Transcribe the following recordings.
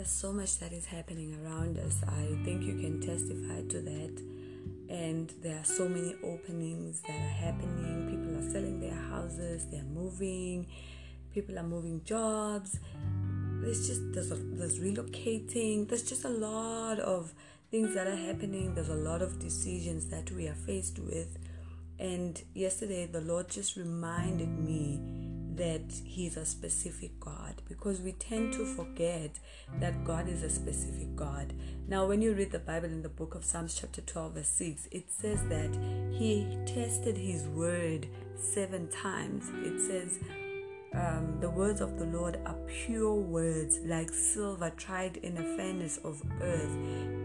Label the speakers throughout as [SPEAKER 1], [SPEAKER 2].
[SPEAKER 1] There's so much that is happening around us. I think you can testify to that. And there are so many openings that are happening. People are selling their houses, they're moving, people are moving jobs. There's just there's a, there's relocating. There's just a lot of things that are happening. There's a lot of decisions that we are faced with. And yesterday the Lord just reminded me that He's a specific God because we tend to forget that God is a specific God. Now, when you read the Bible in the book of Psalms, chapter 12, verse 6, it says that He tested His word seven times. It says, um, the words of the Lord are pure words, like silver tried in a furnace of earth,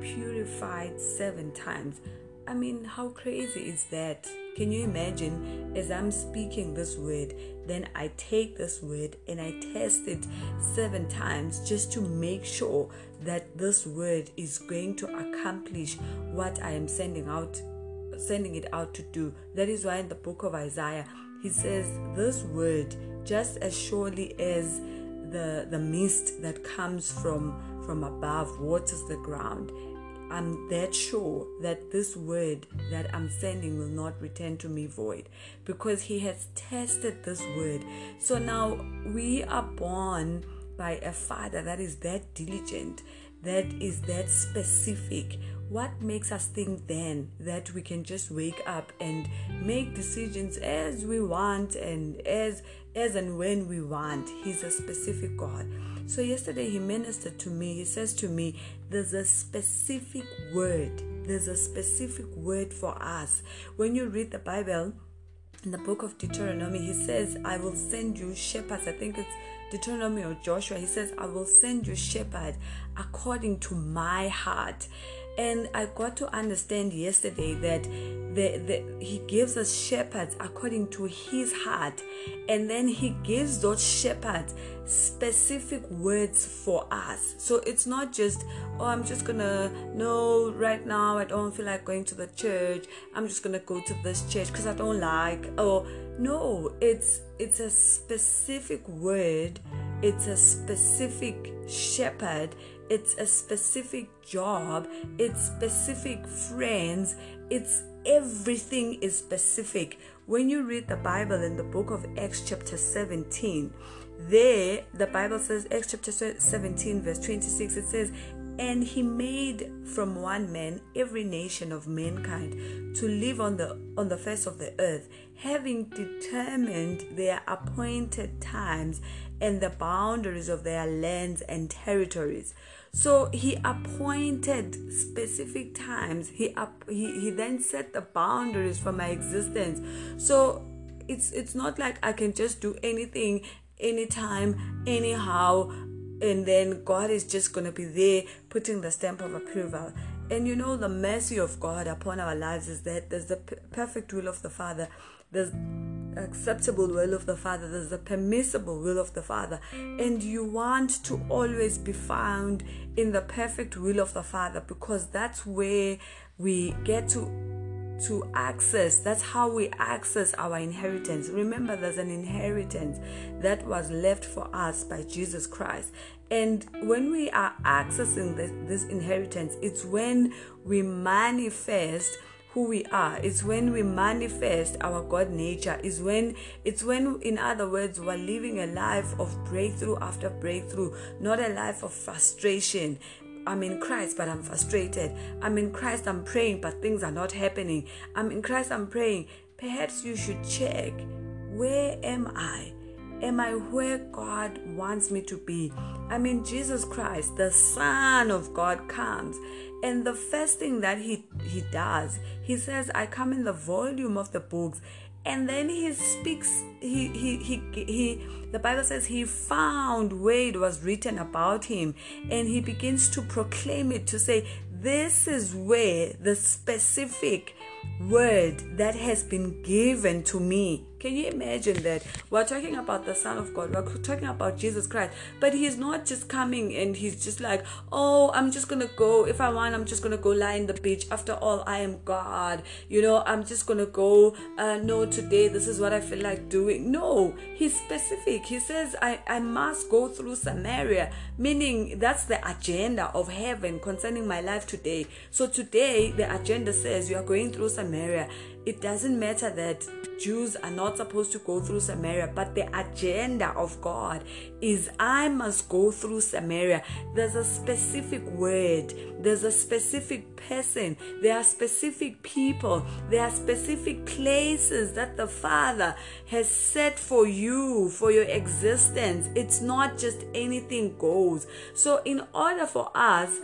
[SPEAKER 1] purified seven times. I mean, how crazy is that? Can you imagine as I'm speaking this word, then I take this word and I test it seven times just to make sure that this word is going to accomplish what I am sending out sending it out to do. That is why in the book of Isaiah he says this word just as surely as the the mist that comes from from above waters the ground I'm that sure that this word that I'm sending will not return to me void because He has tested this word. So now we are born by a Father that is that diligent, that is that specific. What makes us think then that we can just wake up and make decisions as we want and as as and when we want? He's a specific God. So yesterday he ministered to me. He says to me, There's a specific word. There's a specific word for us. When you read the Bible, in the book of Deuteronomy, he says, I will send you shepherds. I think it's Deuteronomy or Joshua. He says, I will send you shepherd according to my heart. And I got to understand yesterday that the, the, He gives us shepherds according to His heart, and then He gives those shepherds specific words for us. So it's not just, oh, I'm just gonna, no, right now I don't feel like going to the church. I'm just gonna go to this church because I don't like. Oh, no, it's it's a specific word. It's a specific shepherd. It's a specific job, it's specific friends, it's everything is specific. When you read the Bible in the book of Acts, chapter 17, there the Bible says, Acts chapter 17, verse 26, it says, and he made from one man every nation of mankind to live on the on the face of the earth, having determined their appointed times and the boundaries of their lands and territories. So he appointed specific times. He up he, he then set the boundaries for my existence. So it's it's not like I can just do anything anytime anyhow and then God is just going to be there putting the stamp of approval. And you know, the mercy of God upon our lives is that there's the p- perfect will of the Father, there's acceptable will of the Father, there's the permissible will of the Father, and you want to always be found in the perfect will of the Father because that's where we get to to access. That's how we access our inheritance. Remember there's an inheritance that was left for us by jesus christ. And when we are accessing this, this inheritance it's when we manifest who we are. It's when we manifest our god nature. Is when it's when in other words we're living a life of breakthrough after breakthrough not a life of frustration I'm in Christ, but I'm frustrated. I'm in Christ, I'm praying, but things are not happening. I'm in Christ, I'm praying. Perhaps you should check where am I? Am I where God wants me to be? I mean, Jesus Christ, the Son of God, comes. And the first thing that he, he does, he says, I come in the volume of the books and then he speaks he, he he he the bible says he found where it was written about him and he begins to proclaim it to say this is where the specific word that has been given to me Can you imagine that? We're talking about the Son of God, we're talking about Jesus Christ, but He's not just coming and He's just like, oh, I'm just gonna go. If I want, I'm just gonna go lie in the beach. After all, I am God. You know, I'm just gonna go. Uh, no, today this is what I feel like doing. No, He's specific. He says, I, I must go through Samaria, meaning that's the agenda of heaven concerning my life today. So today, the agenda says you are going through Samaria it doesn't matter that Jews are not supposed to go through Samaria, but the agenda of God is I must go through Samaria. There's a specific word, there's a specific person, there are specific people, there are specific places that the Father has set for you, for your existence. It's not just anything goes. So, in order for us,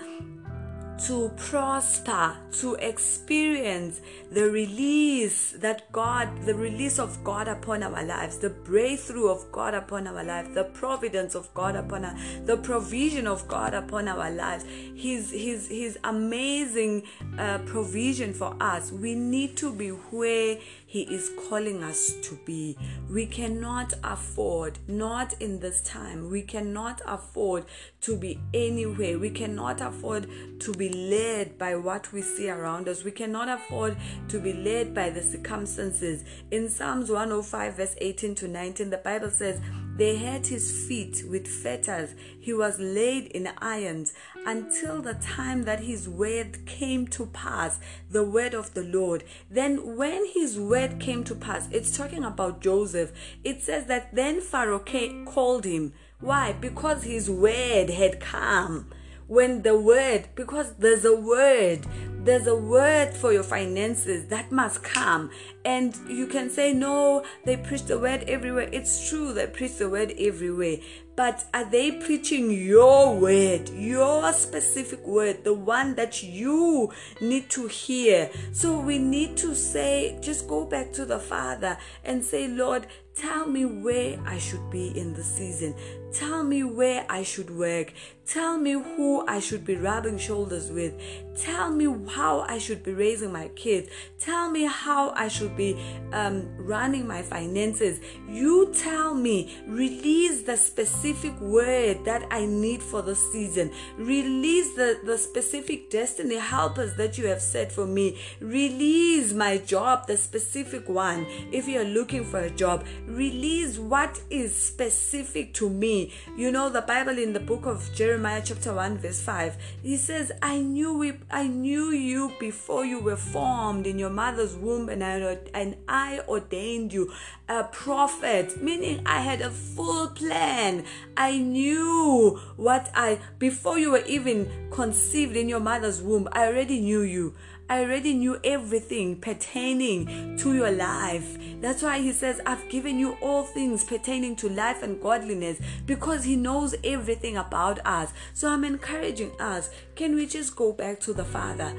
[SPEAKER 1] to prosper, to experience the release that God, the release of God upon our lives, the breakthrough of God upon our lives, the providence of God upon our, the provision of God upon our lives, His His His amazing uh, provision for us. We need to be where he is calling us to be. We cannot afford, not in this time, we cannot afford to be anywhere. We cannot afford to be led by what we see around us. We cannot afford to be led by the circumstances. In Psalms 105, verse 18 to 19, the Bible says, they had his feet with fetters. He was laid in irons until the time that his word came to pass, the word of the Lord. Then, when his word came to pass, it's talking about Joseph. It says that then Pharaoh called him. Why? Because his word had come when the word, because there's a word, there's a word for your finances that must come. And you can say, No, they preach the word everywhere. It's true, they preach the word everywhere. But are they preaching your word, your specific word, the one that you need to hear? So we need to say, just go back to the Father and say, Lord, Tell me where I should be in the season. Tell me where I should work. Tell me who I should be rubbing shoulders with. Tell me how I should be raising my kids. Tell me how I should be um, running my finances. You tell me. Release the specific word that I need for the season. Release the, the specific destiny helpers that you have set for me. Release my job, the specific one. If you're looking for a job, release what is specific to me. You know, the Bible in the book of Jeremiah, chapter 1, verse 5, he says, I knew it, I knew you before you were formed in your mother's womb, and I, and I ordained you a prophet, meaning I had a full plan. I knew what I, before you were even conceived in your mother's womb, I already knew you. I already knew everything pertaining to your life. That's why he says, I've given you all things pertaining to life and godliness because he knows everything about us. So I'm encouraging us can we just go back to the Father?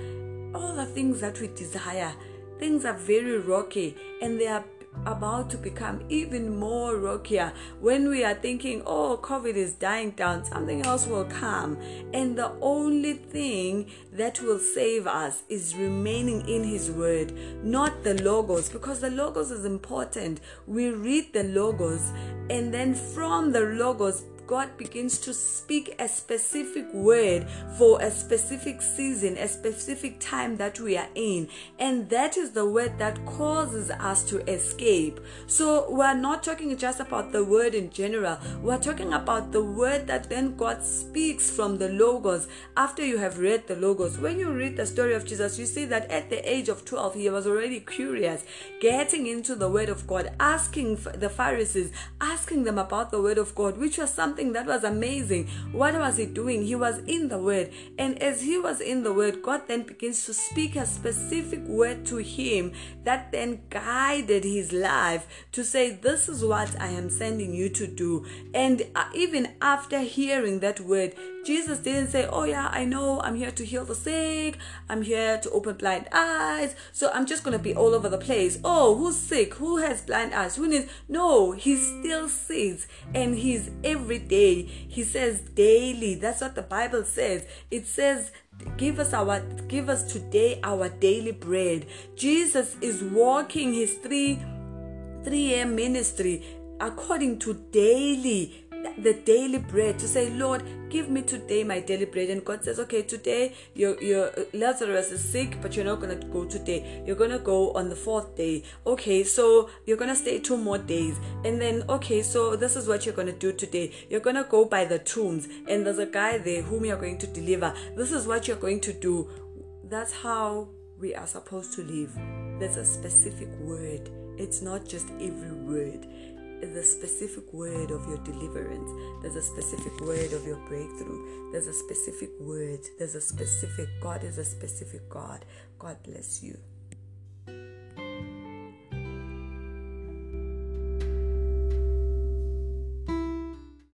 [SPEAKER 1] All the things that we desire, things are very rocky and they are about to become even more rockier when we are thinking, oh, COVID is dying down, something else will come. And the only thing that will save us is remaining in His Word, not the logos, because the logos is important. We read the logos, and then from the logos, God begins to speak a specific word for a specific season, a specific time that we are in. And that is the word that causes us to escape. So we're not talking just about the word in general, we're talking about the word that then God speaks from the Logos after you have read the Logos. When you read the story of Jesus, you see that at the age of 12, he was already curious, getting into the word of God, asking the Pharisees, asking them about the word of God, which was something something that was amazing. What was he doing? He was in the Word. And as he was in the Word, God then begins to speak a specific word to him that then guided his life to say, This is what I am sending you to do. And uh, even after hearing that word, Jesus didn't say, Oh, yeah, I know I'm here to heal the sick, I'm here to open blind eyes, so I'm just going to be all over the place. Oh, who's sick? Who has blind eyes? Who needs? No, he still sees and he's every day. He says daily. That's what the Bible says. It says give us our give us today our daily bread jesus is walking his three 3 a.m. ministry according to daily the daily bread to say lord give me today my daily bread. And god says okay today your your lazarus is sick but you're not gonna go today. You're gonna go on the fourth day. Okay so you're gonna stay two more days. And then okay so this is what you're gonna do today. You're gonna go by the tombs. And there's a guy there whom you're going to deliver. This is what you're going to do. That's how we are supposed to live. There's a specific word. It's not just every word the specific word of your deliverance. There's a specific word of your breakthrough. There's a specific word. There's a specific God is a specific God. God bless you.